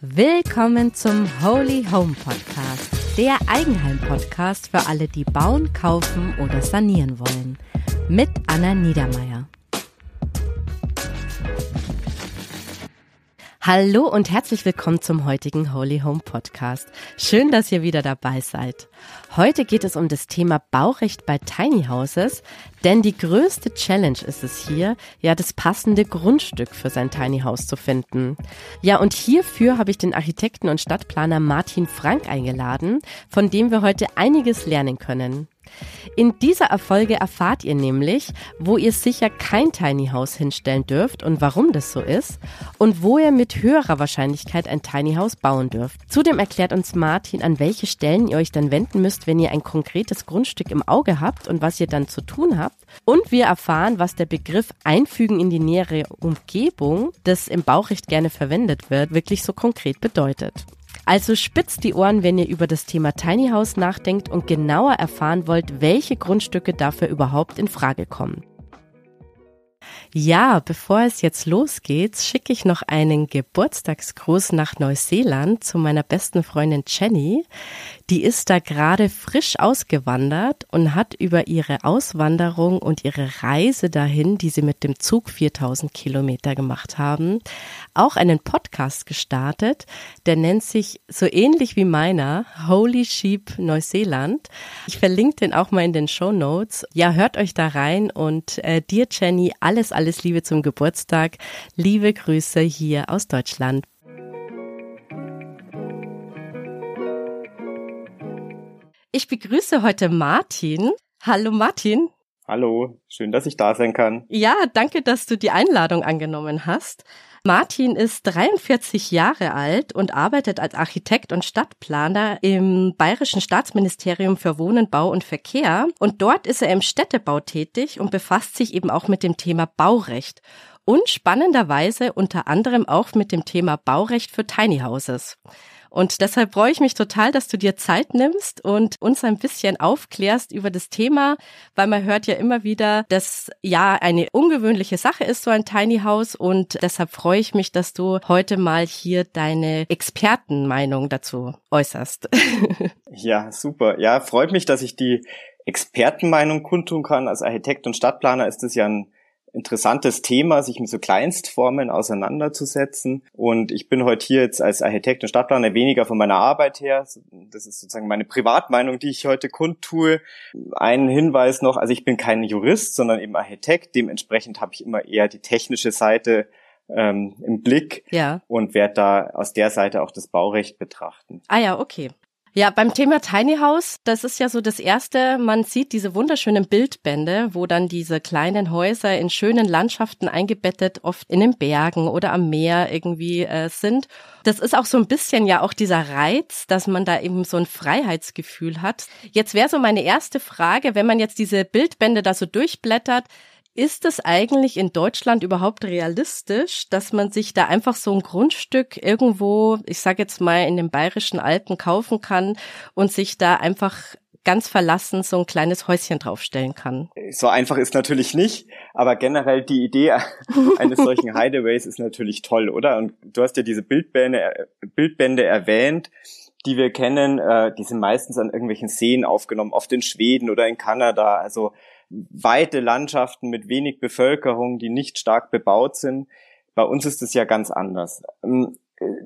Willkommen zum Holy Home Podcast, der Eigenheim-Podcast für alle, die bauen, kaufen oder sanieren wollen. Mit Anna Niedermeier. Hallo und herzlich willkommen zum heutigen Holy Home Podcast. Schön, dass ihr wieder dabei seid. Heute geht es um das Thema Baurecht bei Tiny Houses, denn die größte Challenge ist es hier, ja das passende Grundstück für sein Tiny House zu finden. Ja, und hierfür habe ich den Architekten und Stadtplaner Martin Frank eingeladen, von dem wir heute einiges lernen können. In dieser Erfolge erfahrt ihr nämlich, wo ihr sicher kein Tiny House hinstellen dürft und warum das so ist und wo ihr mit höherer Wahrscheinlichkeit ein Tiny House bauen dürft. Zudem erklärt uns Martin, an welche Stellen ihr euch dann wenden müsst, wenn ihr ein konkretes Grundstück im Auge habt und was ihr dann zu tun habt. Und wir erfahren, was der Begriff Einfügen in die nähere Umgebung, das im Baurecht gerne verwendet wird, wirklich so konkret bedeutet. Also spitzt die Ohren, wenn ihr über das Thema Tiny House nachdenkt und genauer erfahren wollt, welche Grundstücke dafür überhaupt in Frage kommen. Ja, bevor es jetzt losgeht, schicke ich noch einen Geburtstagsgruß nach Neuseeland zu meiner besten Freundin Jenny. Die ist da gerade frisch ausgewandert und hat über ihre Auswanderung und ihre Reise dahin, die sie mit dem Zug 4000 Kilometer gemacht haben, auch einen Podcast gestartet. Der nennt sich so ähnlich wie meiner Holy Sheep Neuseeland. Ich verlinke den auch mal in den Show Notes. Ja, hört euch da rein und äh, dir Jenny alles, alles Liebe zum Geburtstag. Liebe Grüße hier aus Deutschland. Ich begrüße heute Martin. Hallo Martin. Hallo, schön, dass ich da sein kann. Ja, danke, dass du die Einladung angenommen hast. Martin ist 43 Jahre alt und arbeitet als Architekt und Stadtplaner im Bayerischen Staatsministerium für Wohnen, Bau und Verkehr. Und dort ist er im Städtebau tätig und befasst sich eben auch mit dem Thema Baurecht. Und spannenderweise unter anderem auch mit dem Thema Baurecht für Tiny Houses. Und deshalb freue ich mich total, dass du dir Zeit nimmst und uns ein bisschen aufklärst über das Thema, weil man hört ja immer wieder, dass ja eine ungewöhnliche Sache ist, so ein Tiny House. Und deshalb freue ich mich, dass du heute mal hier deine Expertenmeinung dazu äußerst. ja, super. Ja, freut mich, dass ich die Expertenmeinung kundtun kann. Als Architekt und Stadtplaner ist es ja ein interessantes Thema, sich mit so Kleinstformen auseinanderzusetzen. Und ich bin heute hier jetzt als Architekt und Stadtplaner weniger von meiner Arbeit her. Das ist sozusagen meine Privatmeinung, die ich heute kundtue. Ein Hinweis noch, also ich bin kein Jurist, sondern eben Architekt. Dementsprechend habe ich immer eher die technische Seite ähm, im Blick ja. und werde da aus der Seite auch das Baurecht betrachten. Ah ja, okay. Ja, beim Thema Tiny House, das ist ja so das erste, man sieht diese wunderschönen Bildbände, wo dann diese kleinen Häuser in schönen Landschaften eingebettet, oft in den Bergen oder am Meer irgendwie äh, sind. Das ist auch so ein bisschen ja auch dieser Reiz, dass man da eben so ein Freiheitsgefühl hat. Jetzt wäre so meine erste Frage, wenn man jetzt diese Bildbände da so durchblättert, ist es eigentlich in Deutschland überhaupt realistisch, dass man sich da einfach so ein Grundstück irgendwo, ich sage jetzt mal in den bayerischen Alpen kaufen kann und sich da einfach ganz verlassen so ein kleines Häuschen draufstellen kann. So einfach ist natürlich nicht, aber generell die Idee eines solchen Hideaways ist natürlich toll, oder? Und du hast ja diese Bildbände, Bildbände erwähnt, die wir kennen, äh, die sind meistens an irgendwelchen Seen aufgenommen, oft in Schweden oder in Kanada. Also weite Landschaften mit wenig Bevölkerung, die nicht stark bebaut sind. Bei uns ist es ja ganz anders. Ähm,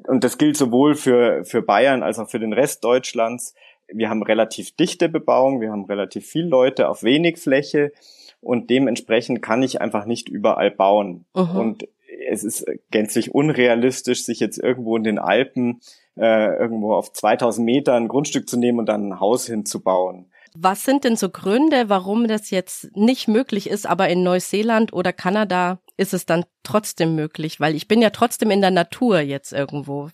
und das gilt sowohl für, für Bayern als auch für den Rest Deutschlands. Wir haben relativ dichte Bebauung, wir haben relativ viel Leute auf wenig Fläche und dementsprechend kann ich einfach nicht überall bauen. Mhm. Und es ist gänzlich unrealistisch, sich jetzt irgendwo in den Alpen äh, irgendwo auf 2000 Meter ein Grundstück zu nehmen und dann ein Haus hinzubauen. Was sind denn so Gründe, warum das jetzt nicht möglich ist, aber in Neuseeland oder Kanada ist es dann trotzdem möglich? Weil ich bin ja trotzdem in der Natur jetzt irgendwo.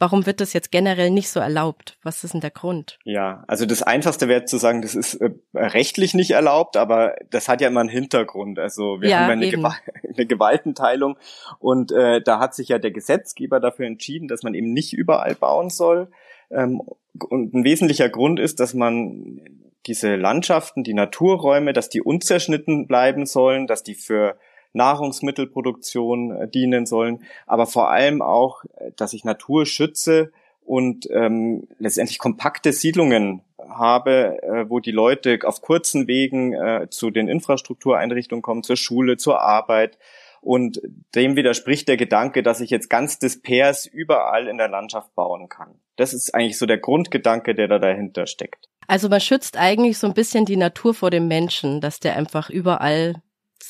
Warum wird das jetzt generell nicht so erlaubt? Was ist denn der Grund? Ja, also das Einfachste wäre zu sagen, das ist äh, rechtlich nicht erlaubt, aber das hat ja immer einen Hintergrund. Also wir ja, haben ja eine, Gew eine Gewaltenteilung und äh, da hat sich ja der Gesetzgeber dafür entschieden, dass man eben nicht überall bauen soll. Ähm, und ein wesentlicher Grund ist, dass man diese Landschaften, die Naturräume, dass die unzerschnitten bleiben sollen, dass die für Nahrungsmittelproduktion äh, dienen sollen, aber vor allem auch, äh, dass ich Natur schütze und ähm, letztendlich kompakte Siedlungen habe, äh, wo die Leute auf kurzen Wegen äh, zu den Infrastruktureinrichtungen kommen, zur Schule, zur Arbeit. Und dem widerspricht der Gedanke, dass ich jetzt ganz dispers überall in der Landschaft bauen kann. Das ist eigentlich so der Grundgedanke, der da dahinter steckt. Also man schützt eigentlich so ein bisschen die Natur vor dem Menschen, dass der einfach überall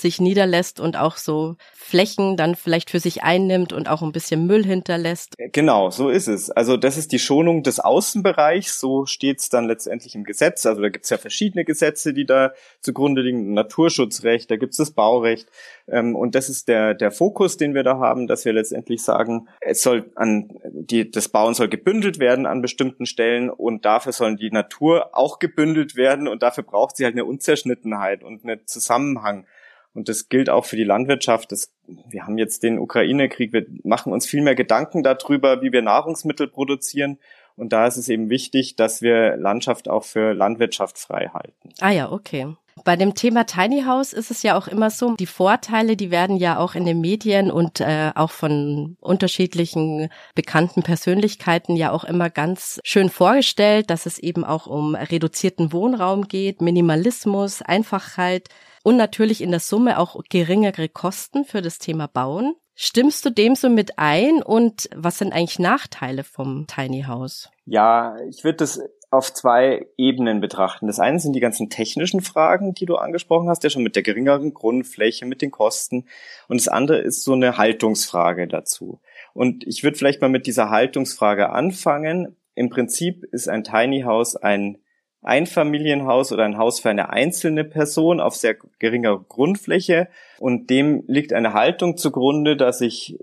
sich niederlässt und auch so Flächen dann vielleicht für sich einnimmt und auch ein bisschen Müll hinterlässt. Genau, so ist es. Also das ist die Schonung des Außenbereichs, so steht es dann letztendlich im Gesetz. Also da gibt es ja verschiedene Gesetze, die da zugrunde liegen. Naturschutzrecht, da gibt es das Baurecht. Ähm, und das ist der, der Fokus, den wir da haben, dass wir letztendlich sagen, es soll an die, das Bauen soll gebündelt werden an bestimmten Stellen und dafür sollen die Natur auch gebündelt werden und dafür braucht sie halt eine Unzerschnittenheit und einen Zusammenhang. Und das gilt auch für die Landwirtschaft. Das, wir haben jetzt den Ukraine-Krieg. Wir machen uns viel mehr Gedanken darüber, wie wir Nahrungsmittel produzieren. Und da ist es eben wichtig, dass wir Landschaft auch für Landwirtschaft frei halten. Ah ja, okay. Bei dem Thema Tiny House ist es ja auch immer so, die Vorteile, die werden ja auch in den Medien und äh, auch von unterschiedlichen bekannten Persönlichkeiten ja auch immer ganz schön vorgestellt, dass es eben auch um reduzierten Wohnraum geht, Minimalismus, Einfachheit und natürlich in der Summe auch geringere Kosten für das Thema Bauen. Stimmst du dem so mit ein und was sind eigentlich Nachteile vom Tiny House? Ja, ich würde das auf zwei Ebenen betrachten. Das eine sind die ganzen technischen Fragen, die du angesprochen hast, ja schon mit der geringeren Grundfläche, mit den Kosten. Und das andere ist so eine Haltungsfrage dazu. Und ich würde vielleicht mal mit dieser Haltungsfrage anfangen. Im Prinzip ist ein Tiny House ein Einfamilienhaus oder ein Haus für eine einzelne Person auf sehr geringer Grundfläche und dem liegt eine Haltung zugrunde, dass ich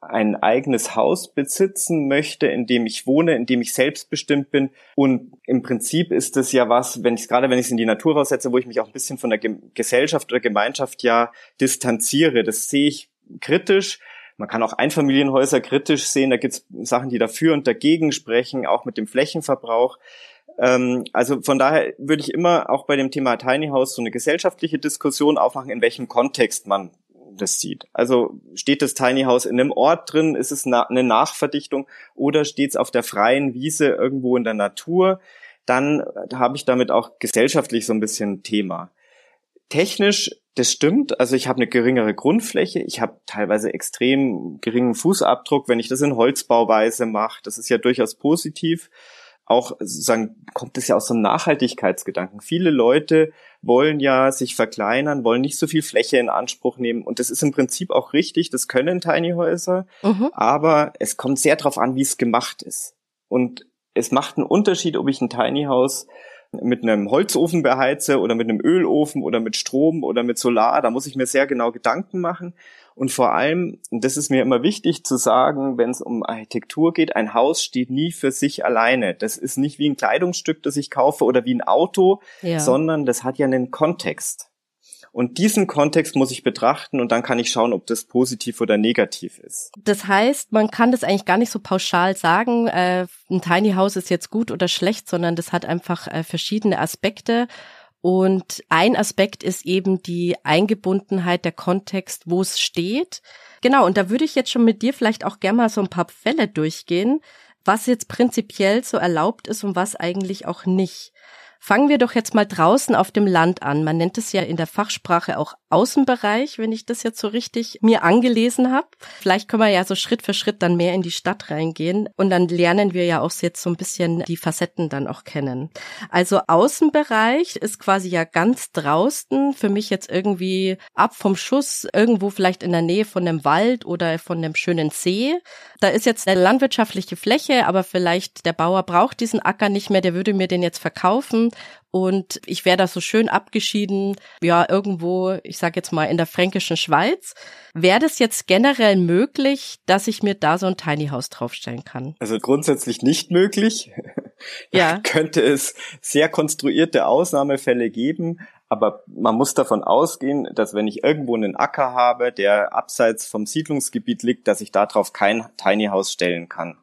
ein eigenes Haus besitzen möchte, in dem ich wohne, in dem ich selbstbestimmt bin. Und im Prinzip ist es ja was, wenn ich gerade wenn ich es in die Natur raussetze, wo ich mich auch ein bisschen von der Gesellschaft oder Gemeinschaft ja distanziere. Das sehe ich kritisch. Man kann auch Einfamilienhäuser kritisch sehen. Da gibt es Sachen, die dafür und dagegen sprechen, auch mit dem Flächenverbrauch. Ähm, also von daher würde ich immer auch bei dem Thema Tiny House so eine gesellschaftliche Diskussion aufmachen, in welchem Kontext man das sieht. Also steht das Tiny House in einem Ort drin, ist es eine Nachverdichtung? Oder steht es auf der freien Wiese irgendwo in der Natur, dann habe ich damit auch gesellschaftlich so ein bisschen Thema. Technisch, das stimmt, also ich habe eine geringere Grundfläche, ich habe teilweise extrem geringen Fußabdruck, wenn ich das in Holzbauweise mache, das ist ja durchaus positiv auch sozusagen kommt es ja aus so einem Nachhaltigkeitsgedanken. Viele Leute wollen ja sich verkleinern, wollen nicht so viel Fläche in Anspruch nehmen und das ist im Prinzip auch richtig, das können Tiny Häuser, mhm. aber es kommt sehr darauf an, wie es gemacht ist. Und es macht einen Unterschied, ob ich ein Tiny House mit einem Holzofen beheize oder mit einem Ölofen oder mit Strom oder mit Solar, da muss ich mir sehr genau Gedanken machen. Und vor allem, und das ist mir immer wichtig zu sagen, wenn es um Architektur geht, ein Haus steht nie für sich alleine. Das ist nicht wie ein Kleidungsstück, das ich kaufe oder wie ein Auto, ja. sondern das hat ja einen Kontext. Und diesen Kontext muss ich betrachten und dann kann ich schauen, ob das positiv oder negativ ist. Das heißt, man kann das eigentlich gar nicht so pauschal sagen, äh, ein Tiny House ist jetzt gut oder schlecht, sondern das hat einfach äh, verschiedene Aspekte. Und ein Aspekt ist eben die Eingebundenheit, der Kontext, wo es steht. Genau, und da würde ich jetzt schon mit dir vielleicht auch gerne mal so ein paar Fälle durchgehen, was jetzt prinzipiell so erlaubt ist und was eigentlich auch nicht. Fangen wir doch jetzt mal draußen auf dem Land an. Man nennt es ja in der Fachsprache auch Außenbereich, wenn ich das jetzt so richtig mir angelesen habe. Vielleicht können wir ja so Schritt für Schritt dann mehr in die Stadt reingehen und dann lernen wir ja auch jetzt so ein bisschen die Facetten dann auch kennen. Also Außenbereich ist quasi ja ganz draußen, für mich jetzt irgendwie ab vom Schuss, irgendwo vielleicht in der Nähe von einem Wald oder von einem schönen See. Da ist jetzt eine landwirtschaftliche Fläche, aber vielleicht der Bauer braucht diesen Acker nicht mehr, der würde mir den jetzt verkaufen und ich wäre da so schön abgeschieden, ja, irgendwo, ich sage jetzt mal in der fränkischen Schweiz. Wäre das jetzt generell möglich, dass ich mir da so ein Tiny House draufstellen kann? Also grundsätzlich nicht möglich. Ja. könnte es sehr konstruierte Ausnahmefälle geben, aber man muss davon ausgehen, dass wenn ich irgendwo einen Acker habe, der abseits vom Siedlungsgebiet liegt, dass ich darauf kein Tiny House stellen kann.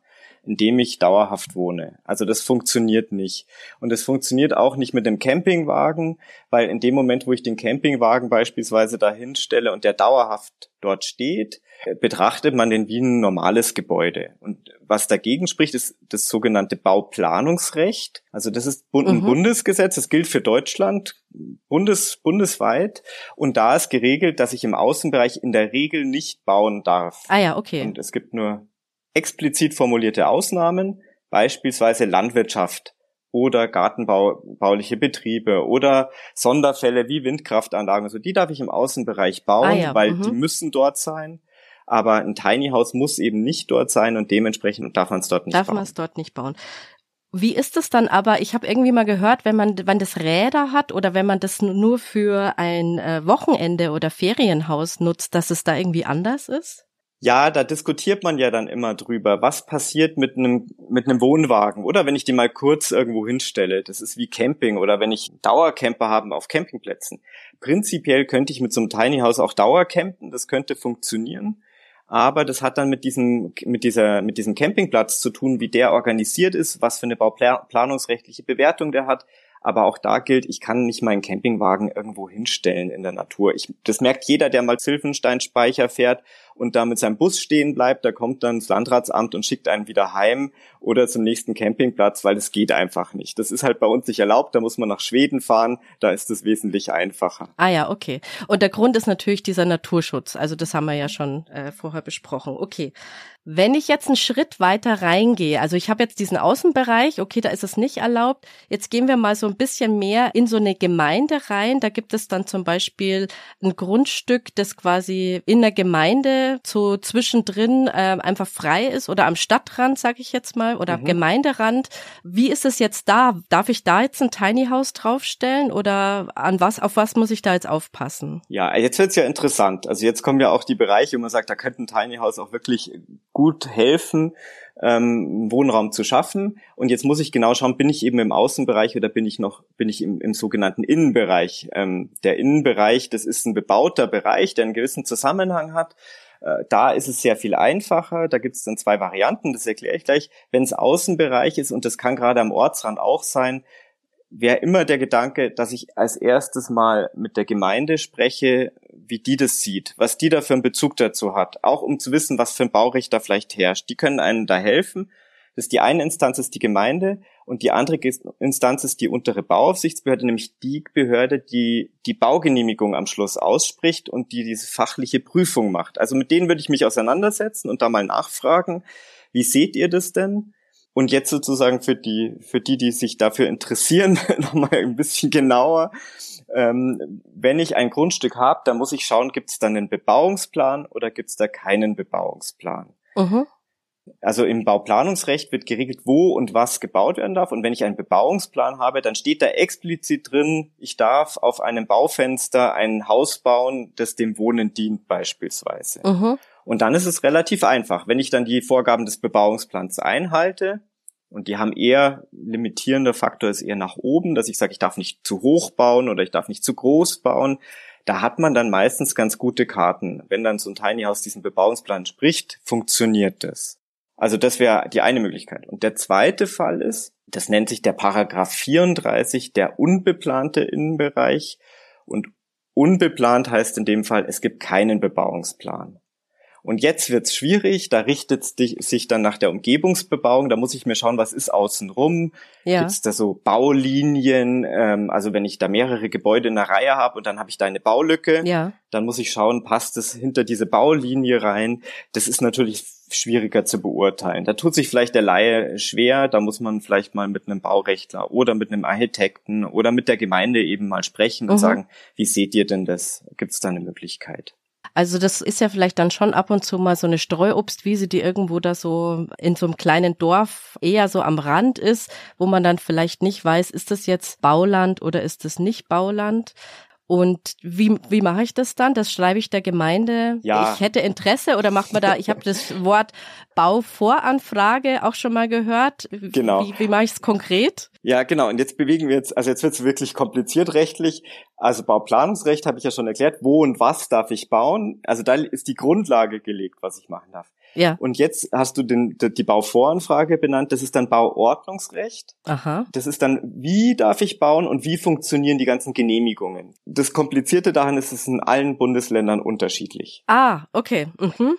In dem ich dauerhaft wohne. Also das funktioniert nicht. Und es funktioniert auch nicht mit dem Campingwagen, weil in dem Moment, wo ich den Campingwagen beispielsweise dahin stelle und der dauerhaft dort steht, betrachtet man den wie ein normales Gebäude. Und was dagegen spricht, ist das sogenannte Bauplanungsrecht. Also das ist ein mhm. Bundesgesetz, das gilt für Deutschland bundes, bundesweit. Und da ist geregelt, dass ich im Außenbereich in der Regel nicht bauen darf. Ah ja, okay. Und es gibt nur explizit formulierte Ausnahmen, beispielsweise Landwirtschaft oder gartenbauliche Betriebe oder Sonderfälle wie Windkraftanlagen. Also die darf ich im Außenbereich bauen, ah ja, weil mhm. die müssen dort sein. Aber ein Tiny House muss eben nicht dort sein und dementsprechend darf man es dort nicht darf bauen. Darf man es dort nicht bauen. Wie ist es dann aber? Ich habe irgendwie mal gehört, wenn man, wenn das Räder hat oder wenn man das nur für ein äh, Wochenende oder Ferienhaus nutzt, dass es da irgendwie anders ist? Ja, da diskutiert man ja dann immer drüber, was passiert mit einem mit einem Wohnwagen oder wenn ich die mal kurz irgendwo hinstelle. Das ist wie Camping oder wenn ich Dauercamper haben auf Campingplätzen. Prinzipiell könnte ich mit so einem Tiny House auch Dauercampen, das könnte funktionieren aber das hat dann mit diesem, mit dieser, mit diesem Campingplatz zu tun, wie der organisiert ist, was für eine bauplanungsrechtliche Bewertung der hat. Aber auch da gilt, ich kann nicht meinen Campingwagen irgendwo hinstellen in der Natur. Ich, das merkt jeder, der mal Zilfensteinspeicher fährt und da mit seinem Bus stehen bleibt, da kommt dann das Landratsamt und schickt einen wieder heim oder zum nächsten Campingplatz, weil es geht einfach nicht. Das ist halt bei uns nicht erlaubt, da muss man nach Schweden fahren, da ist es wesentlich einfacher. Ah ja, okay. Und der Grund ist natürlich dieser Naturschutz. Also das haben wir ja schon äh, vorher besprochen. Okay. Wenn ich jetzt einen Schritt weiter reingehe, also ich habe jetzt diesen Außenbereich, okay, da ist es nicht erlaubt. Jetzt gehen wir mal so ein bisschen mehr in so eine Gemeinde rein. Da gibt es dann zum Beispiel ein Grundstück, das quasi in der Gemeinde so zwischendrin äh, einfach frei ist oder am Stadtrand, sage ich jetzt mal, oder mhm. Gemeinderand. Wie ist es jetzt da? Darf ich da jetzt ein Tiny House draufstellen oder an was, auf was muss ich da jetzt aufpassen? Ja, jetzt wird's ja interessant. Also jetzt kommen ja auch die Bereiche, wo man sagt, da könnte ein Tiny House auch wirklich gut helfen, ähm, Wohnraum zu schaffen. Und jetzt muss ich genau schauen, bin ich eben im Außenbereich oder bin ich noch, bin ich im, im sogenannten Innenbereich. Ähm, der Innenbereich, das ist ein bebauter Bereich, der einen gewissen Zusammenhang hat. Äh, da ist es sehr viel einfacher. Da gibt es dann zwei Varianten, das erkläre ich gleich. Wenn es Außenbereich ist, und das kann gerade am Ortsrand auch sein, wäre immer der Gedanke, dass ich als erstes mal mit der Gemeinde spreche, wie die das sieht, was die da für einen Bezug dazu hat, auch um zu wissen, was für ein Baurecht da vielleicht herrscht. Die können einem da helfen. Das ist die eine Instanz ist die Gemeinde und die andere Instanz ist die untere Bauaufsichtsbehörde, nämlich die Behörde, die die Baugenehmigung am Schluss ausspricht und die diese fachliche Prüfung macht. Also mit denen würde ich mich auseinandersetzen und da mal nachfragen, wie seht ihr das denn? Und jetzt sozusagen für die, für die, die sich dafür interessieren, nochmal ein bisschen genauer. Ähm, wenn ich ein Grundstück habe, dann muss ich schauen, gibt es dann einen Bebauungsplan oder gibt es da keinen Bebauungsplan. Mhm. Also im Bauplanungsrecht wird geregelt, wo und was gebaut werden darf. Und wenn ich einen Bebauungsplan habe, dann steht da explizit drin, ich darf auf einem Baufenster ein Haus bauen, das dem Wohnen dient beispielsweise. Mhm. Und dann ist es relativ einfach. Wenn ich dann die Vorgaben des Bebauungsplans einhalte, und die haben eher, limitierender Faktor ist eher nach oben, dass ich sage, ich darf nicht zu hoch bauen oder ich darf nicht zu groß bauen. Da hat man dann meistens ganz gute Karten. Wenn dann so ein Tiny House diesen Bebauungsplan spricht, funktioniert das. Also das wäre die eine Möglichkeit. Und der zweite Fall ist, das nennt sich der Paragraph 34, der unbeplante Innenbereich. Und unbeplant heißt in dem Fall, es gibt keinen Bebauungsplan. Und jetzt wird's schwierig, da richtet sich dann nach der Umgebungsbebauung, da muss ich mir schauen, was ist außenrum. Ja. Gibt's da so Baulinien, ähm, also wenn ich da mehrere Gebäude in einer Reihe habe und dann habe ich da eine Baulücke, ja. dann muss ich schauen, passt es hinter diese Baulinie rein. Das ist natürlich schwieriger zu beurteilen. Da tut sich vielleicht der Laie schwer, da muss man vielleicht mal mit einem Baurechtler oder mit einem Architekten oder mit der Gemeinde eben mal sprechen und mhm. sagen, wie seht ihr denn das? Gibt's da eine Möglichkeit? Also das ist ja vielleicht dann schon ab und zu mal so eine Streuobstwiese, die irgendwo da so in so einem kleinen Dorf eher so am Rand ist, wo man dann vielleicht nicht weiß, ist das jetzt Bauland oder ist das nicht Bauland. Und wie, wie mache ich das dann? Das schreibe ich der Gemeinde. Ja. Ich hätte Interesse oder macht man da, ich habe das Wort Bauvoranfrage auch schon mal gehört. Genau. Wie, wie mache ich es konkret? Ja, genau. Und jetzt bewegen wir jetzt, also jetzt wird es wirklich kompliziert rechtlich. Also Bauplanungsrecht habe ich ja schon erklärt. Wo und was darf ich bauen? Also da ist die Grundlage gelegt, was ich machen darf. Ja. Und jetzt hast du den, die Bauvoranfrage benannt. Das ist dann Bauordnungsrecht. Aha. Das ist dann, wie darf ich bauen und wie funktionieren die ganzen Genehmigungen. Das Komplizierte daran ist, es ist in allen Bundesländern unterschiedlich. Ah, okay. Mhm.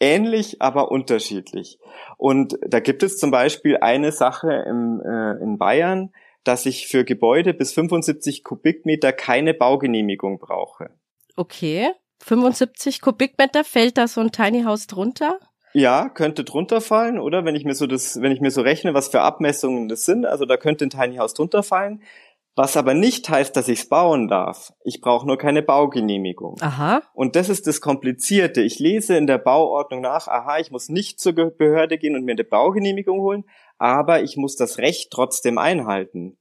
Ähnlich, aber unterschiedlich. Und da gibt es zum Beispiel eine Sache im, äh, in Bayern, dass ich für Gebäude bis 75 Kubikmeter keine Baugenehmigung brauche. Okay. 75 Kubikmeter, fällt da so ein Tiny House drunter? Ja, könnte drunter fallen, oder? Wenn ich mir so das, wenn ich mir so rechne, was für Abmessungen das sind, also da könnte ein Tiny House drunter fallen. Was aber nicht heißt, dass ich es bauen darf. Ich brauche nur keine Baugenehmigung. Aha. Und das ist das Komplizierte. Ich lese in der Bauordnung nach, aha, ich muss nicht zur Behörde gehen und mir eine Baugenehmigung holen, aber ich muss das Recht trotzdem einhalten.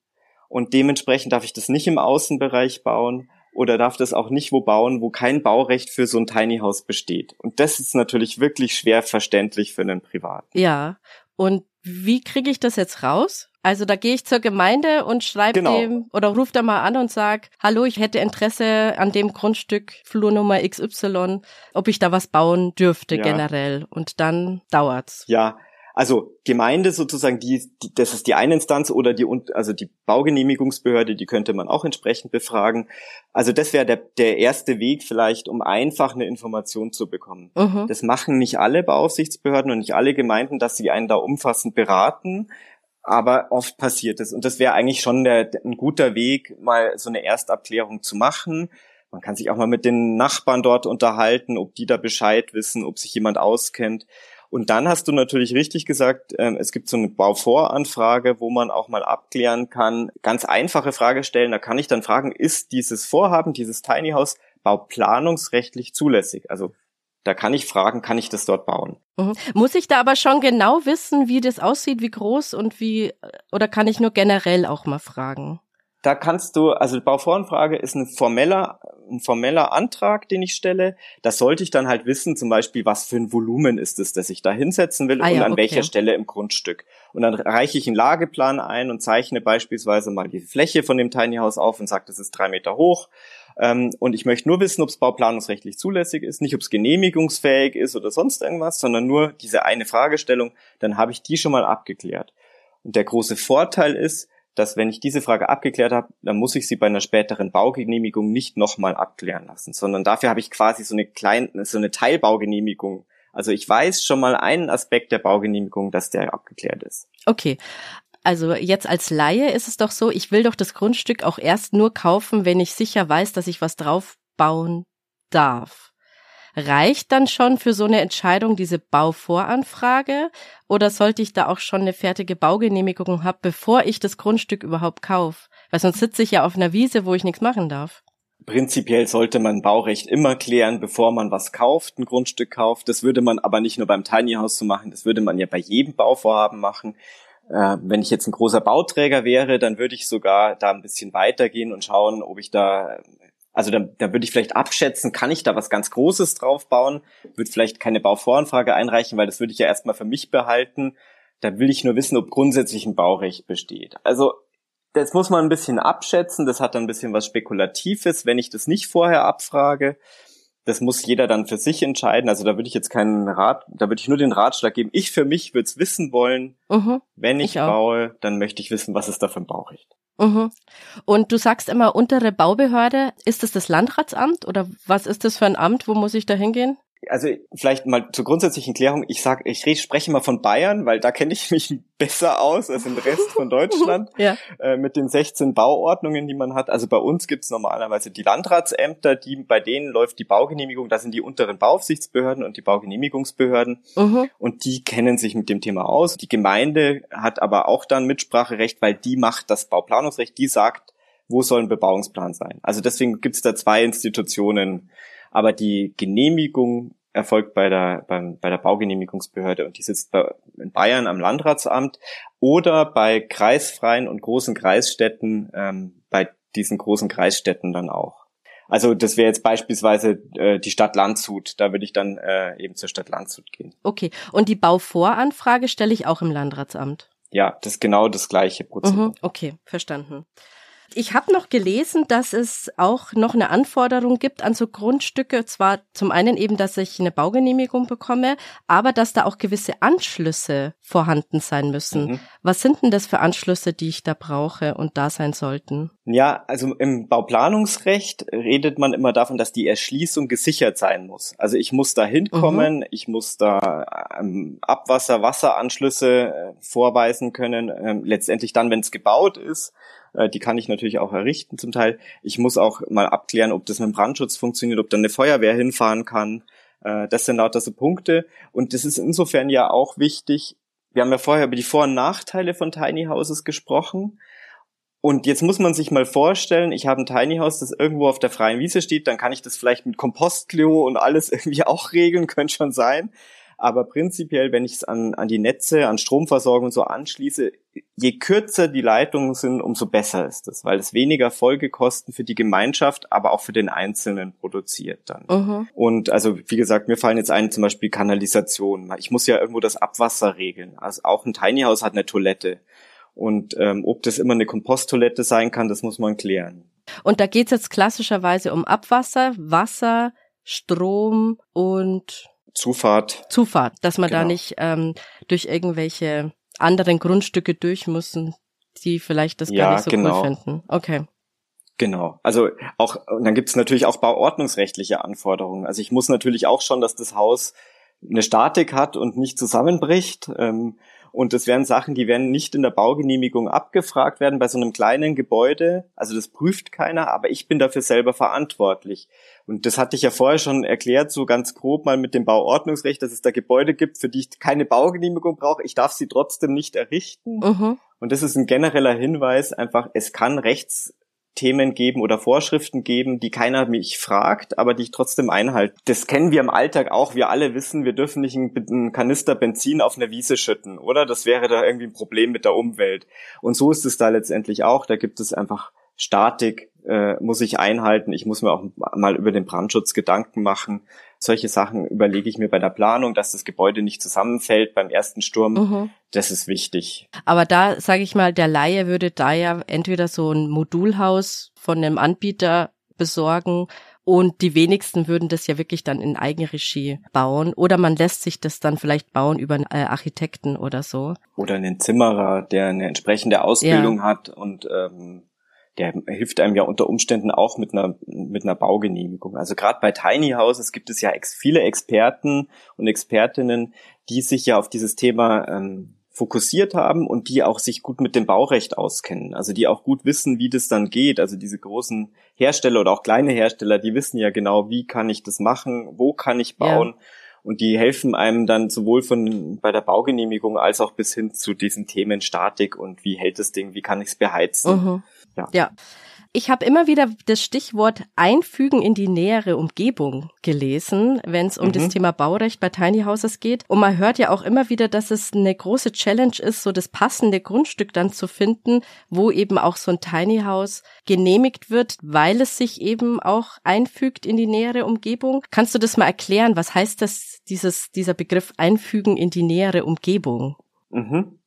Und dementsprechend darf ich das nicht im Außenbereich bauen oder darf das auch nicht wo bauen, wo kein Baurecht für so ein Tiny House besteht. Und das ist natürlich wirklich schwer verständlich für einen Privaten. Ja. Und wie kriege ich das jetzt raus? Also da gehe ich zur Gemeinde und schreibe Genau. dem oder ruf da mal an und sag, hallo, ich hätte Interesse an dem Grundstück Flurnummer XY, ob ich da was bauen dürfte Ja. generell. Und dann dauert's. Ja, also Gemeinde sozusagen, die, die das ist die eine Instanz oder die also die Baugenehmigungsbehörde, die könnte man auch entsprechend befragen. Also das wäre der der erste Weg vielleicht, um einfach eine Information zu bekommen. Mhm. Das machen nicht alle Beaufsichtsbehörden und nicht alle Gemeinden, dass sie einen da umfassend beraten. Aber oft passiert es. Und das wäre eigentlich schon der, ein guter Weg, mal so eine Erstabklärung zu machen. Man kann sich auch mal mit den Nachbarn dort unterhalten, ob die da Bescheid wissen, ob sich jemand auskennt. Und dann hast du natürlich richtig gesagt, ähm, es gibt so eine Bauvoranfrage, wo man auch mal abklären kann, ganz einfache Frage stellen. Da kann ich dann fragen, ist dieses Vorhaben, dieses Tiny House bauplanungsrechtlich zulässig? Also da kann ich fragen, kann ich das dort bauen? Mhm. Muss ich da aber schon genau wissen, wie das aussieht, wie groß und wie, oder kann ich nur generell auch mal fragen? Da kannst du, also Bauvoranfrage ist ein formeller, ein formeller Antrag, den ich stelle. Da sollte ich dann halt wissen, zum Beispiel, was für ein Volumen ist es, das ich da hinsetzen will Ah und ja, an okay. welcher Stelle im Grundstück. Und dann reiche ich einen Lageplan ein und zeichne beispielsweise mal die Fläche von dem Tiny House auf und sage, das ist drei Meter hoch. Ähm, und ich möchte nur wissen, ob es bauplanungsrechtlich zulässig ist, nicht ob es genehmigungsfähig ist oder sonst irgendwas, sondern nur diese eine Fragestellung. Dann habe ich die schon mal abgeklärt. Und der große Vorteil ist, dass wenn ich diese Frage abgeklärt habe, dann muss ich sie bei einer späteren Baugenehmigung nicht nochmal abklären lassen, sondern dafür habe ich quasi so eine kleine, so eine Teilbaugenehmigung. Also ich weiß schon mal einen Aspekt der Baugenehmigung, dass der abgeklärt ist. Okay. Also jetzt als Laie ist es doch so, ich will doch das Grundstück auch erst nur kaufen, wenn ich sicher weiß, dass ich was draufbauen darf. Reicht dann schon für so eine Entscheidung diese Bauvoranfrage oder sollte ich da auch schon eine fertige Baugenehmigung haben, bevor ich das Grundstück überhaupt kaufe? Weil sonst sitze ich ja auf einer Wiese, wo ich nichts machen darf. Prinzipiell sollte man Baurecht immer klären, bevor man was kauft, ein Grundstück kauft. Das würde man aber nicht nur beim Tiny House so machen, das würde man ja bei jedem Bauvorhaben machen. Äh, wenn ich jetzt ein großer Bauträger wäre, dann würde ich sogar da ein bisschen weitergehen und schauen, ob ich da, also da, da würde ich vielleicht abschätzen, kann ich da was ganz Großes drauf bauen? Würde vielleicht keine Bauvoranfrage einreichen, weil das würde ich ja erstmal für mich behalten. Da will ich nur wissen, ob grundsätzlich ein Baurecht besteht. Also das muss man ein bisschen abschätzen. Das hat dann ein bisschen was Spekulatives, wenn ich das nicht vorher abfrage. Das muss jeder dann für sich entscheiden. Also da würde ich jetzt keinen Rat, da würde ich nur den Ratschlag geben. Ich für mich würde es wissen wollen, Mhm, wenn ich, Ich baue, dann möchte ich wissen, was ist da für ein Baurecht. mhm. Und du sagst immer untere Baubehörde, ist das das Landratsamt oder was ist das für ein Amt? Wo muss ich da hingehen? Also vielleicht mal zur grundsätzlichen Klärung. Ich sag, ich spreche mal von Bayern, weil da kenne ich mich besser aus als im Rest von Deutschland. Ja. äh, mit den 16 Bauordnungen, die man hat. Also bei uns gibt's normalerweise die Landratsämter, die bei denen läuft die Baugenehmigung. Da sind die unteren Bauaufsichtsbehörden und die Baugenehmigungsbehörden Mhm. und die kennen sich mit dem Thema aus. Die Gemeinde hat aber auch dann Mitspracherecht, weil die macht das Bauplanungsrecht. Die sagt, wo soll ein Bebauungsplan sein. Also deswegen gibt's da zwei Institutionen. Aber die Genehmigung erfolgt bei der, beim, bei der Baugenehmigungsbehörde und die sitzt bei, in Bayern am Landratsamt oder bei kreisfreien und großen Kreisstädten, ähm, bei diesen großen Kreisstädten dann auch. Also das wäre jetzt beispielsweise äh, die Stadt Landshut, da würde ich dann äh, eben zur Stadt Landshut gehen. Okay. Und die Bauvoranfrage stelle ich auch im Landratsamt. Ja, das ist genau das gleiche Prozedere. Mhm. Okay, verstanden. Ich habe noch gelesen, dass es auch noch eine Anforderung gibt an so Grundstücke. Zwar zum einen eben, dass ich eine Baugenehmigung bekomme, aber dass da auch gewisse Anschlüsse vorhanden sein müssen. Mhm. Was sind denn das für Anschlüsse, die ich da brauche und da sein sollten? Ja, also im Bauplanungsrecht redet man immer davon, dass die Erschließung gesichert sein muss. Also ich muss da hinkommen, mhm. ich muss da ähm, Abwasser, Wasseranschlüsse äh, vorweisen können. Ähm, letztendlich dann, wenn es gebaut ist, äh, die kann ich natürlich auch errichten zum Teil. Ich muss auch mal abklären, ob das mit dem Brandschutz funktioniert, ob dann eine Feuerwehr hinfahren kann. Äh, das sind lauter so Punkte. Und das ist insofern ja auch wichtig. Wir haben ja vorher über die Vor- und Nachteile von Tiny Houses gesprochen. Und jetzt muss man sich mal vorstellen, ich habe ein Tiny House, das irgendwo auf der freien Wiese steht, dann kann ich das vielleicht mit Kompostklo und alles irgendwie auch regeln, könnte schon sein. Aber prinzipiell, wenn ich es an, an die Netze, an Stromversorgung und so anschließe, je kürzer die Leitungen sind, umso besser ist es, weil es weniger Folgekosten für die Gemeinschaft, aber auch für den Einzelnen produziert dann. -huh. Und also, wie gesagt, mir fallen jetzt ein, zum Beispiel Kanalisation. Ich muss ja irgendwo das Abwasser regeln. Also auch ein Tiny House hat eine Toilette. Und ähm, ob das immer eine Komposttoilette sein kann, das muss man klären. Und da geht's jetzt klassischerweise um Abwasser, Wasser, Strom und Zufahrt. Zufahrt, dass man genau. da nicht ähm, durch irgendwelche anderen Grundstücke durch müssen, die vielleicht das ja, gar nicht so genau. cool finden. Okay. Genau. Also auch, und dann gibt's natürlich auch bauordnungsrechtliche Anforderungen. Also ich muss natürlich auch schon, dass das Haus eine Statik hat und nicht zusammenbricht. Ähm, und das wären Sachen, die werden nicht in der Baugenehmigung abgefragt werden bei so einem kleinen Gebäude. Also das prüft keiner, aber ich bin dafür selber verantwortlich. Und das hatte ich ja vorher schon erklärt, so ganz grob mal mit dem Bauordnungsrecht, dass es da Gebäude gibt, für die ich keine Baugenehmigung brauche. Ich darf sie trotzdem nicht errichten. Mhm. Und das ist ein genereller Hinweis, einfach, es kann Rechts, Themen geben oder Vorschriften geben, die keiner mich fragt, aber die ich trotzdem einhalte. Das kennen wir im Alltag auch. Wir alle wissen, wir dürfen nicht einen Kanister Benzin auf eine Wiese schütten, oder? Das wäre da irgendwie ein Problem mit der Umwelt. Und so ist es da letztendlich auch. Da gibt es einfach Statik, äh, muss ich einhalten. Ich muss mir auch mal über den Brandschutz Gedanken machen. Solche Sachen überlege ich mir bei der Planung, dass das Gebäude nicht zusammenfällt beim ersten Sturm. Mhm. Das ist wichtig. Aber da sage ich mal, der Laie würde da ja entweder so ein Modulhaus von einem Anbieter besorgen und die wenigsten würden das ja wirklich dann in Eigenregie bauen. Oder man lässt sich das dann vielleicht bauen über einen äh, Architekten oder so. Oder einen Zimmerer, der eine entsprechende Ausbildung ja. hat und ähm, der hilft einem ja unter Umständen auch mit einer, mit einer Baugenehmigung. Also gerade bei Tiny Houses gibt es ja ex viele Experten und Expertinnen, die sich ja auf dieses Thema ähm, fokussiert haben und die auch sich gut mit dem Baurecht auskennen. Also die auch gut wissen, wie das dann geht. Also diese großen Hersteller oder auch kleine Hersteller, die wissen ja genau, wie kann ich das machen, wo kann ich bauen. Ja. Und die helfen einem dann sowohl von bei der Baugenehmigung als auch bis hin zu diesen Themen Statik und wie hält das Ding, wie kann ich es beheizen. Mhm. Ja. ja. Ich habe immer wieder das Stichwort Einfügen in die nähere Umgebung gelesen, wenn es um mhm. das Thema Baurecht bei Tiny Houses geht. Und man hört ja auch immer wieder, dass es eine große Challenge ist, so das passende Grundstück dann zu finden, wo eben auch so ein Tiny House genehmigt wird, weil es sich eben auch einfügt in die nähere Umgebung. Kannst du das mal erklären? Was heißt das, dieses, dieser Begriff Einfügen in die nähere Umgebung? Mhm.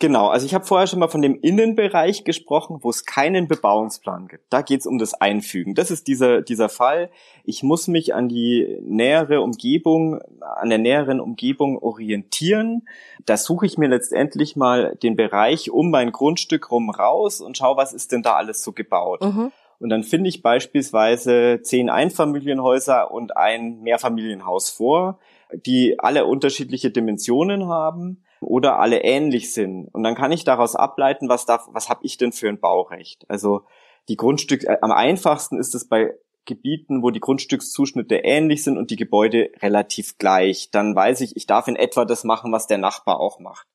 Genau, also ich habe vorher schon mal von dem Innenbereich gesprochen, wo es keinen Bebauungsplan gibt. Da geht es um das Einfügen. Das ist dieser, dieser Fall. Ich muss mich an die nähere Umgebung, an der näheren Umgebung orientieren. Da suche ich mir letztendlich mal den Bereich um mein Grundstück rum raus und schaue, was ist denn da alles so gebaut. Mhm. Und dann finde ich beispielsweise zehn Einfamilienhäuser und ein Mehrfamilienhaus vor, die alle unterschiedliche Dimensionen haben oder alle ähnlich sind. Und dann kann ich daraus ableiten, was darf, was habe ich denn für ein Baurecht? Also die Grundstücke, äh, am einfachsten ist es bei Gebieten, wo die Grundstückszuschnitte ähnlich sind und die Gebäude relativ gleich. Dann weiß ich, ich darf in etwa das machen, was der Nachbar auch macht.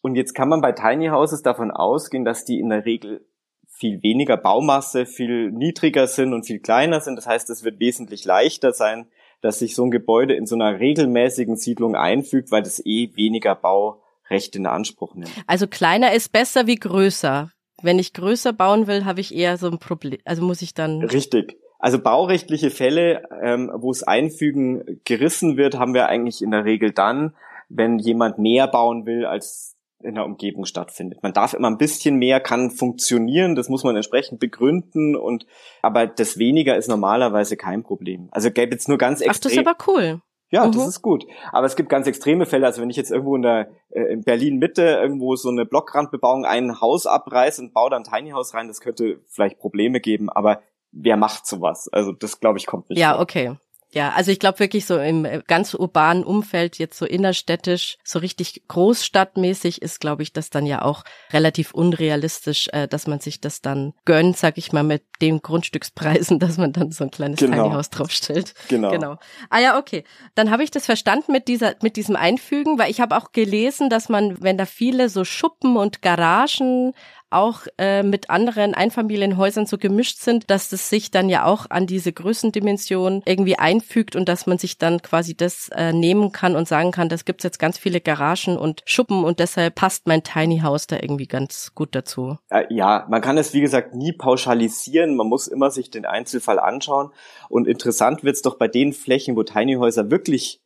Und jetzt kann man bei Tiny Houses davon ausgehen, dass die in der Regel viel weniger Baumasse, viel niedriger sind und viel kleiner sind. Das heißt, es wird wesentlich leichter sein, dass sich so ein Gebäude in so einer regelmäßigen Siedlung einfügt, weil das eh weniger Baurecht in Anspruch nimmt. Also kleiner ist besser wie größer. Wenn ich größer bauen will, habe ich eher so ein Problem. Also muss ich dann. Richtig. Also baurechtliche Fälle, ähm, wo es Einfügen gerissen wird, haben wir eigentlich in der Regel dann, wenn jemand mehr bauen will, als in der Umgebung stattfindet. Man darf immer ein bisschen mehr, kann funktionieren, das muss man entsprechend begründen und aber das weniger ist normalerweise kein Problem. Also gäbe jetzt nur ganz extrem. Ach, das ist aber cool. Ja, mhm. das ist gut. Aber es gibt ganz extreme Fälle. Also wenn ich jetzt irgendwo in der äh, in Berlin Mitte irgendwo so eine Blockrandbebauung ein Haus abreiße und baue dann ein Tiny House rein, das könnte vielleicht Probleme geben. Aber wer macht sowas? Also das glaube ich kommt nicht. Ja, vor. okay. Ja, also ich glaube wirklich so im äh, ganz urbanen Umfeld, jetzt so innerstädtisch, so richtig großstadtmäßig ist, glaube ich, das dann ja auch relativ unrealistisch, äh, dass man sich das dann gönnt, sag ich mal, mit den Grundstückspreisen, dass man dann so ein kleines genau. Tiny House draufstellt. Genau. genau. Ah ja, okay. Dann habe ich das verstanden mit dieser, mit diesem Einfügen, weil ich habe auch gelesen, dass man, wenn da viele so Schuppen und Garagen auch äh, mit anderen Einfamilienhäusern so gemischt sind, dass das sich dann ja auch an diese Größendimension irgendwie einfügt und dass man sich dann quasi das äh, nehmen kann und sagen kann, das gibt's jetzt ganz viele Garagen und Schuppen und deshalb passt mein Tiny House da irgendwie ganz gut dazu. Äh, ja, man kann es wie gesagt nie pauschalisieren, man muss immer sich den Einzelfall anschauen und interessant wird's doch bei den Flächen, wo Tiny Häuser wirklich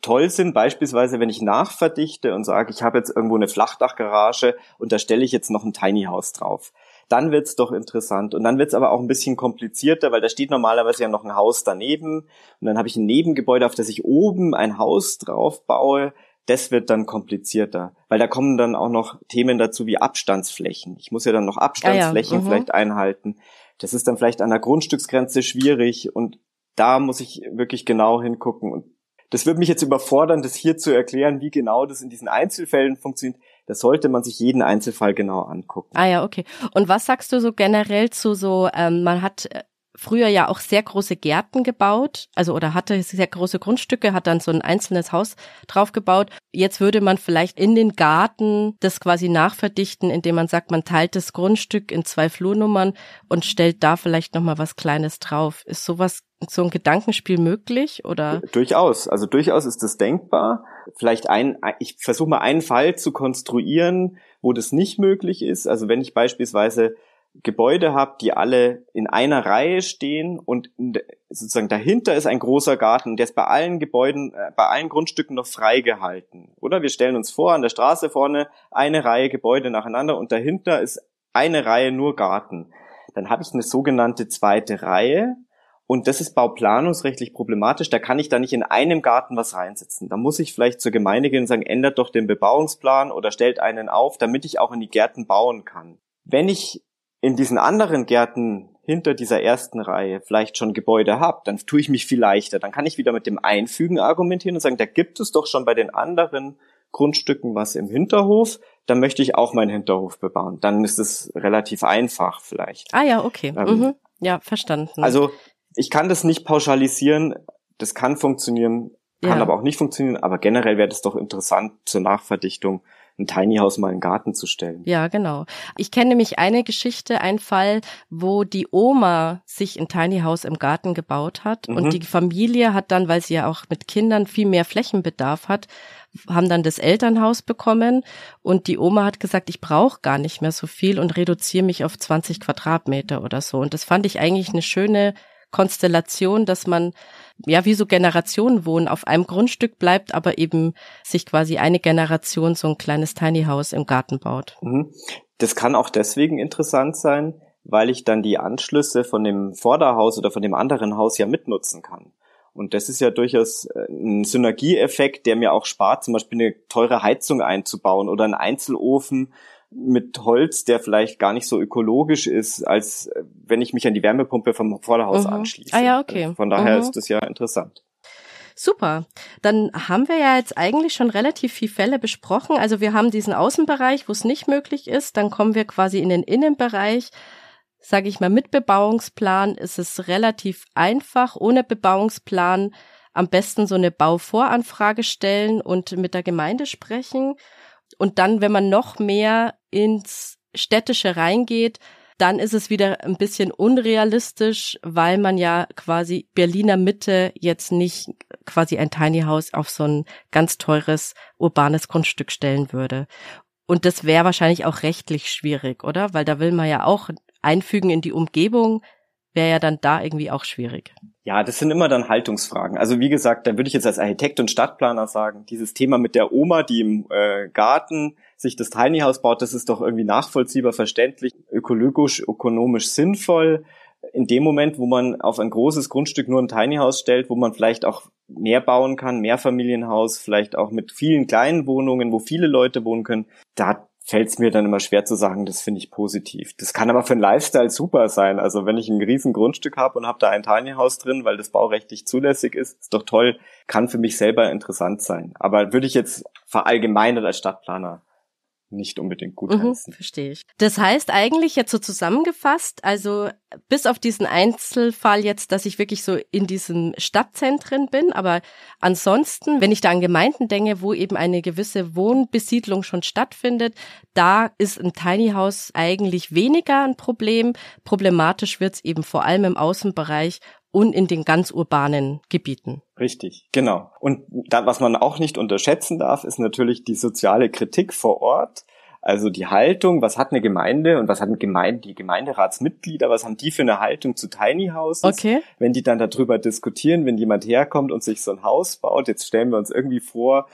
toll sind, beispielsweise wenn ich nachverdichte und sage, ich habe jetzt irgendwo eine Flachdachgarage und da stelle ich jetzt noch ein Tiny House drauf. Dann wird's doch interessant. Und dann wird's aber auch ein bisschen komplizierter, weil da steht normalerweise ja noch ein Haus daneben. Und dann habe ich ein Nebengebäude, auf das ich oben ein Haus drauf baue. Das wird dann komplizierter, weil da kommen dann auch noch Themen dazu wie Abstandsflächen. Ich muss ja dann noch Abstandsflächen ja, ja. Mhm. vielleicht einhalten. Das ist dann vielleicht an der Grundstücksgrenze schwierig und da muss ich wirklich genau hingucken. Und das würde mich jetzt überfordern, das hier zu erklären, wie genau das in diesen Einzelfällen funktioniert. Da sollte man sich jeden Einzelfall genau angucken. Ah ja, okay. Und was sagst du so generell zu so, ähm, man hat äh, früher ja auch sehr große Gärten gebaut, also oder hatte sehr große Grundstücke, hat dann so ein einzelnes Haus drauf gebaut. Jetzt würde man vielleicht in den Garten das quasi nachverdichten, indem man sagt, man teilt das Grundstück in zwei Flurnummern und stellt da vielleicht noch mal was Kleines drauf. Ist sowas so ein Gedankenspiel möglich oder? Durchaus, also durchaus ist das denkbar. Vielleicht ein, ich versuche mal einen Fall zu konstruieren, wo das nicht möglich ist. Also wenn ich beispielsweise Gebäude habe, die alle in einer Reihe stehen und sozusagen dahinter ist ein großer Garten, der ist bei allen Gebäuden, äh, bei allen Grundstücken noch freigehalten. Oder wir stellen uns vor, an der Straße vorne eine Reihe Gebäude nacheinander und dahinter ist eine Reihe nur Garten. Dann habe ich eine sogenannte zweite Reihe und das ist bauplanungsrechtlich problematisch. Da kann ich da nicht in einem Garten was reinsetzen. Da muss ich vielleicht zur Gemeinde gehen und sagen, ändert doch den Bebauungsplan oder stellt einen auf, damit ich auch in die Gärten bauen kann. Wenn ich in diesen anderen Gärten hinter dieser ersten Reihe vielleicht schon Gebäude habe, dann tue ich mich viel leichter. Dann kann ich wieder mit dem Einfügen argumentieren und sagen, da gibt es doch schon bei den anderen Grundstücken was im Hinterhof, dann möchte ich auch meinen Hinterhof bebauen. Dann ist es relativ einfach vielleicht. Ah ja, okay. Ähm, mhm. Ja, verstanden. Also ich kann das nicht pauschalisieren. Das kann funktionieren, kann ja. aber auch nicht funktionieren. Aber generell wäre das doch interessant zur Nachverdichtung ein Tiny House mal in den Garten zu stellen. Ja, genau. Ich kenne nämlich eine Geschichte, ein Fall, wo die Oma sich ein Tiny House im Garten gebaut hat mhm. und die Familie hat dann, weil sie ja auch mit Kindern viel mehr Flächenbedarf hat, haben dann das Elternhaus bekommen und die Oma hat gesagt, ich brauche gar nicht mehr so viel und reduziere mich auf 20 Quadratmeter oder so. Und das fand ich eigentlich eine schöne Konstellation, dass man ja wie so Generationen wohnen auf einem Grundstück bleibt, aber eben sich quasi eine Generation so ein kleines Tiny House im Garten baut. Mhm. Das kann auch deswegen interessant sein, weil ich dann die Anschlüsse von dem Vorderhaus oder von dem anderen Haus ja mitnutzen kann. Und das ist ja durchaus äh, ein Synergieeffekt, der mir auch spart, zum Beispiel eine teure Heizung einzubauen oder einen Einzelofen mit Holz, der vielleicht gar nicht so ökologisch ist, als äh, wenn ich mich an die Wärmepumpe vom Vorderhaus mhm. anschließe. Ah ja, okay. Von daher mhm. ist das ja interessant. Super. Dann haben wir ja jetzt eigentlich schon relativ viel Fälle besprochen. Also wir haben diesen Außenbereich, wo es nicht möglich ist. Dann kommen wir quasi in den Innenbereich. Sage ich mal, mit Bebauungsplan ist es relativ einfach. Ohne Bebauungsplan am besten so eine Bauvoranfrage stellen und mit der Gemeinde sprechen. Und dann, wenn man noch mehr ins Städtische reingeht, dann ist es wieder ein bisschen unrealistisch, weil man ja quasi Berliner Mitte jetzt nicht quasi ein Tiny House auf so ein ganz teures urbanes Grundstück stellen würde. Und das wäre wahrscheinlich auch rechtlich schwierig, oder? Weil da will man ja auch einfügen in die Umgebung, wäre ja dann da irgendwie auch schwierig. Ja, das sind immer dann Haltungsfragen. Also wie gesagt, da würde ich jetzt als Architekt und Stadtplaner sagen, dieses Thema mit der Oma, die im äh, Garten sich das Tiny House baut, das ist doch irgendwie nachvollziehbar, verständlich, ökologisch, ökonomisch sinnvoll. In dem Moment, wo man auf ein großes Grundstück nur ein Tiny House stellt, wo man vielleicht auch mehr bauen kann, mehr Familienhaus, vielleicht auch mit vielen kleinen Wohnungen, wo viele Leute wohnen können, da fällt es mir dann immer schwer zu sagen, das finde ich positiv. Das kann aber für einen Lifestyle super sein. Also wenn ich ein riesen Grundstück habe und habe da ein Tiny House drin, weil das baurechtlich zulässig ist, ist doch toll, kann für mich selber interessant sein. Aber würde ich jetzt verallgemeinert als Stadtplaner nicht unbedingt gut mhm, heißen. Verstehe ich. Das heißt eigentlich jetzt so zusammengefasst, also bis auf diesen Einzelfall jetzt, dass ich wirklich so in diesen Stadtzentren bin, aber ansonsten, wenn ich da an Gemeinden denke, wo eben eine gewisse Wohnbesiedlung schon stattfindet, da ist ein Tiny House eigentlich weniger ein Problem. Problematisch wird es eben vor allem im Außenbereich und in den ganz urbanen Gebieten. Richtig, genau. Und da, was man auch nicht unterschätzen darf, ist natürlich die soziale Kritik vor Ort. Also die Haltung, was hat eine Gemeinde und was Gemeinde, die Gemeinderatsmitglieder, was haben die für eine Haltung zu Tiny Houses? Okay. Wenn die dann darüber diskutieren, wenn jemand herkommt und sich so ein Haus baut, jetzt stellen wir uns irgendwie vor,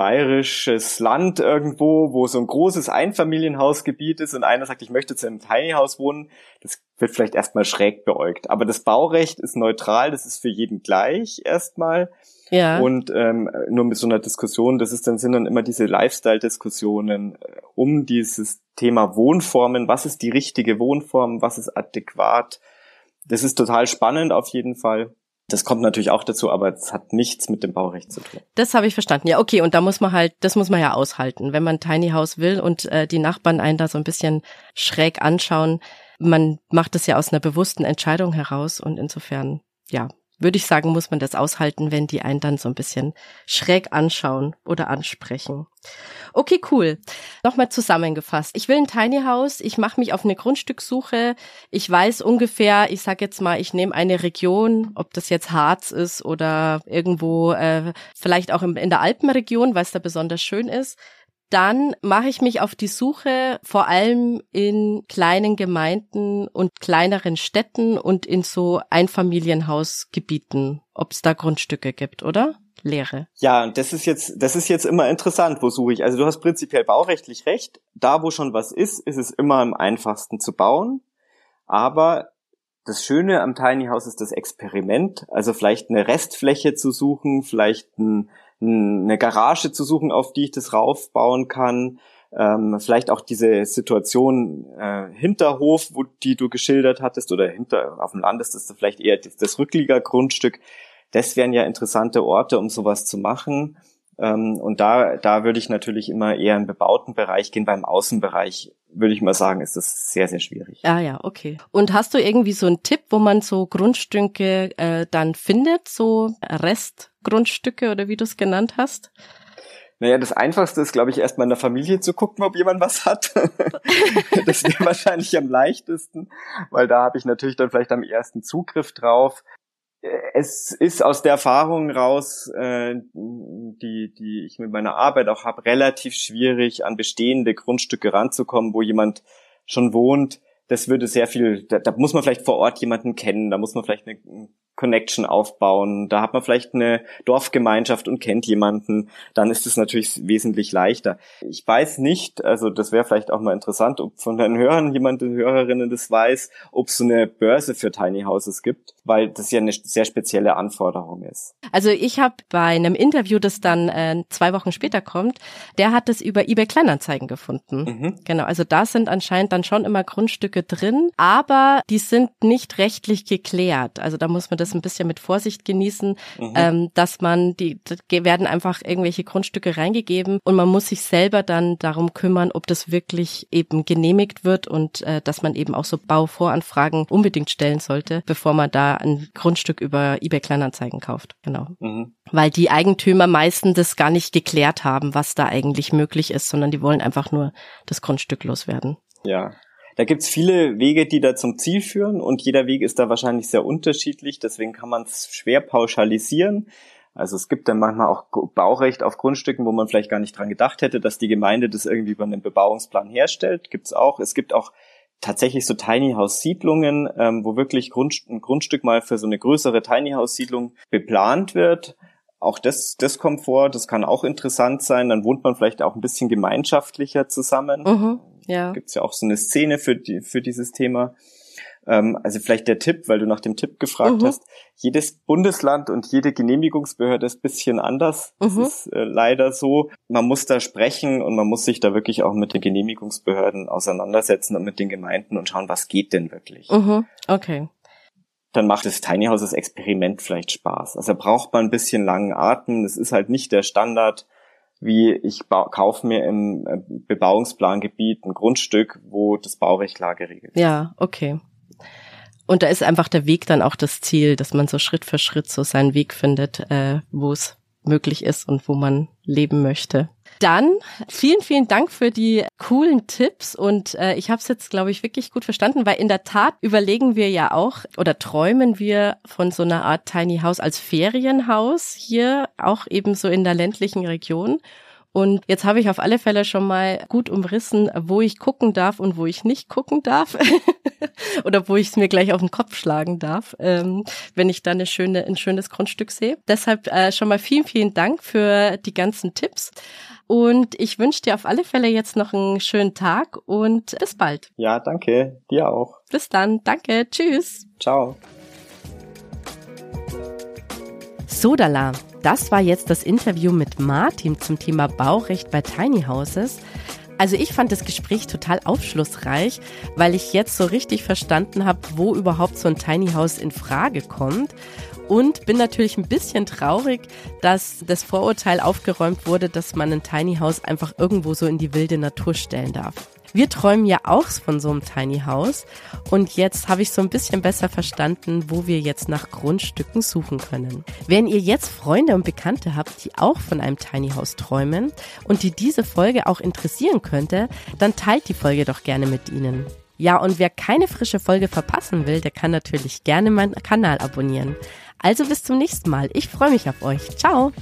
bayerisches Land irgendwo, wo so ein großes Einfamilienhausgebiet ist und einer sagt, ich möchte zu einem Tiny House wohnen, das wird vielleicht erstmal schräg beäugt. Aber das Baurecht ist neutral, das ist für jeden gleich erstmal. Ja. Und ähm, nur mit so einer Diskussion, das ist dann sind dann immer diese Lifestyle-Diskussionen äh, um dieses Thema Wohnformen. Was ist die richtige Wohnform? Was ist adäquat? Das ist total spannend auf jeden Fall. Das kommt natürlich auch dazu, aber es hat nichts mit dem Baurecht zu tun. Das habe ich verstanden. Ja, okay, und da muss man halt, das muss man ja aushalten, wenn man Tiny House will und äh, die Nachbarn einen da so ein bisschen schräg anschauen. Man macht das ja aus einer bewussten Entscheidung heraus und insofern, ja, würde ich sagen, muss man das aushalten, wenn die einen dann so ein bisschen schräg anschauen oder ansprechen. Okay, cool. Nochmal zusammengefasst. Ich will ein Tiny House, ich mache mich auf eine Grundstückssuche. Ich weiß ungefähr, ich sage jetzt mal, ich nehme eine Region, ob das jetzt Harz ist oder irgendwo, äh, vielleicht auch in der Alpenregion, weil es da besonders schön ist dann mache ich mich auf die Suche vor allem in kleinen Gemeinden und kleineren Städten und in so Einfamilienhausgebieten, ob es da Grundstücke gibt, oder? Leere. Ja, und das ist jetzt, das ist jetzt immer interessant, wo suche ich. Also du hast prinzipiell baurechtlich recht. Da, wo schon was ist, ist es immer am einfachsten zu bauen. Aber das Schöne am Tiny House ist das Experiment. Also vielleicht eine Restfläche zu suchen, vielleicht ein eine Garage zu suchen, auf die ich das raufbauen kann. Ähm, vielleicht auch diese Situation äh, Hinterhof, wo die du geschildert hattest, oder hinter auf dem Land ist das vielleicht eher das, das Rückliegergrundstück. Das wären ja interessante Orte, um sowas zu machen. Ähm, und da, da würde ich natürlich immer eher im bebauten Bereich gehen. Beim Außenbereich würde ich mal sagen, ist das sehr, sehr schwierig. Ah ja, okay. Und hast du irgendwie so einen Tipp, wo man so Grundstücke äh, dann findet, so Restgrundstücke oder wie du es genannt hast? Naja, das Einfachste ist, glaube ich, erstmal in der Familie zu gucken, ob jemand was hat. das wäre wahrscheinlich am leichtesten, weil da habe ich natürlich dann vielleicht am ersten Zugriff drauf es ist aus der Erfahrung raus, äh, die, die ich mit meiner Arbeit auch habe, relativ schwierig, an bestehende Grundstücke ranzukommen, wo jemand schon wohnt. Das würde sehr viel, da, da muss man vielleicht vor Ort jemanden kennen, da muss man vielleicht eine Connection aufbauen. Da hat man vielleicht eine Dorfgemeinschaft und kennt jemanden. Dann ist es natürlich wesentlich leichter. Ich weiß nicht, also das wäre vielleicht auch mal interessant, ob von den Hörern jemand, Hörerinnen das weiß, ob es so eine Börse für Tiny Houses gibt, weil das ja eine sehr spezielle Anforderung ist. Also ich habe bei einem Interview, das dann äh, zwei Wochen später kommt, der hat es über eBay Kleinanzeigen gefunden. Mhm. Genau, also da sind anscheinend dann schon immer Grundstücke drin, aber die sind nicht rechtlich geklärt. Also da muss man das ein bisschen mit Vorsicht genießen, mhm. ähm, dass man die, die werden einfach irgendwelche Grundstücke reingegeben und man muss sich selber dann darum kümmern, ob das wirklich eben genehmigt wird und äh, dass man eben auch so Bauvoranfragen unbedingt stellen sollte, bevor man da ein Grundstück über eBay Kleinanzeigen kauft. Genau. Mhm. Weil die Eigentümer meistens das gar nicht geklärt haben, was da eigentlich möglich ist, sondern die wollen einfach nur das Grundstück loswerden. Ja, da gibt's viele Wege, die da zum Ziel führen und jeder Weg ist da wahrscheinlich sehr unterschiedlich, deswegen kann man es schwer pauschalisieren. Also es gibt dann manchmal auch Baurecht auf Grundstücken, wo man vielleicht gar nicht dran gedacht hätte, dass die Gemeinde das irgendwie über einen Bebauungsplan herstellt. Gibt's auch. Es gibt auch tatsächlich so Tiny House Siedlungen, ähm, wo wirklich Grund, ein Grundstück mal für so eine größere Tiny House Siedlung beplant wird. Auch das, das kommt vor, das kann auch interessant sein. Dann wohnt man vielleicht auch ein bisschen gemeinschaftlicher zusammen. Mhm, ja. Gibt es ja auch so eine Szene für, die, für dieses Thema. Ähm, also vielleicht der Tipp, weil du nach dem Tipp gefragt mhm. hast. Jedes Bundesland und jede Genehmigungsbehörde ist bisschen anders. Das mhm. ist äh, leider so. Man muss da sprechen und man muss sich da wirklich auch mit den Genehmigungsbehörden auseinandersetzen und mit den Gemeinden und schauen, was geht denn wirklich. Mhm. Okay dann macht das Tiny House das Experiment vielleicht Spaß. Also braucht man ein bisschen langen Atem. Das ist halt nicht der Standard, wie ich kaufe mir im äh, Bebauungsplangebiet ein Grundstück, wo das Baurecht klar geregelt ist. Ja, okay. Und da ist einfach der Weg dann auch das Ziel, dass man so Schritt für Schritt so seinen Weg findet, äh, wo es möglich ist und wo man leben möchte. Dann vielen, vielen Dank für die coolen Tipps und äh, ich habe es jetzt, glaube ich, wirklich gut verstanden, weil in der Tat überlegen wir ja auch oder träumen wir von so einer Art Tiny House als Ferienhaus hier, auch eben so in der ländlichen Region. Und jetzt habe ich auf alle Fälle schon mal gut umrissen, wo ich gucken darf und wo ich nicht gucken darf. Oder wo ich es mir gleich auf den Kopf schlagen darf, ähm, wenn ich da eine schöne, ein schönes Grundstück sehe. Deshalb äh, schon mal vielen, vielen Dank für die ganzen Tipps. Und ich wünsche dir auf alle Fälle jetzt noch einen schönen Tag und bis bald. Ja, danke. Dir auch. Bis dann. Danke. Tschüss. Ciao. Sodala. Das war jetzt das Interview mit Martin zum Thema Baurecht bei Tiny Houses. Also ich fand das Gespräch total aufschlussreich, weil ich jetzt so richtig verstanden habe, wo überhaupt so ein Tiny House in Frage kommt und bin natürlich ein bisschen traurig, dass das Vorurteil aufgeräumt wurde, dass man ein Tiny House einfach irgendwo so in die wilde Natur stellen darf. Wir träumen ja auch von so einem Tiny House und jetzt habe ich so ein bisschen besser verstanden, wo wir jetzt nach Grundstücken suchen können. Wenn ihr jetzt Freunde und Bekannte habt, die auch von einem Tiny House träumen und die diese Folge auch interessieren könnte, dann teilt die Folge doch gerne mit ihnen. Ja, und wer keine frische Folge verpassen will, der kann natürlich gerne meinen Kanal abonnieren. Also bis zum nächsten Mal. Ich freue mich auf euch. Ciao.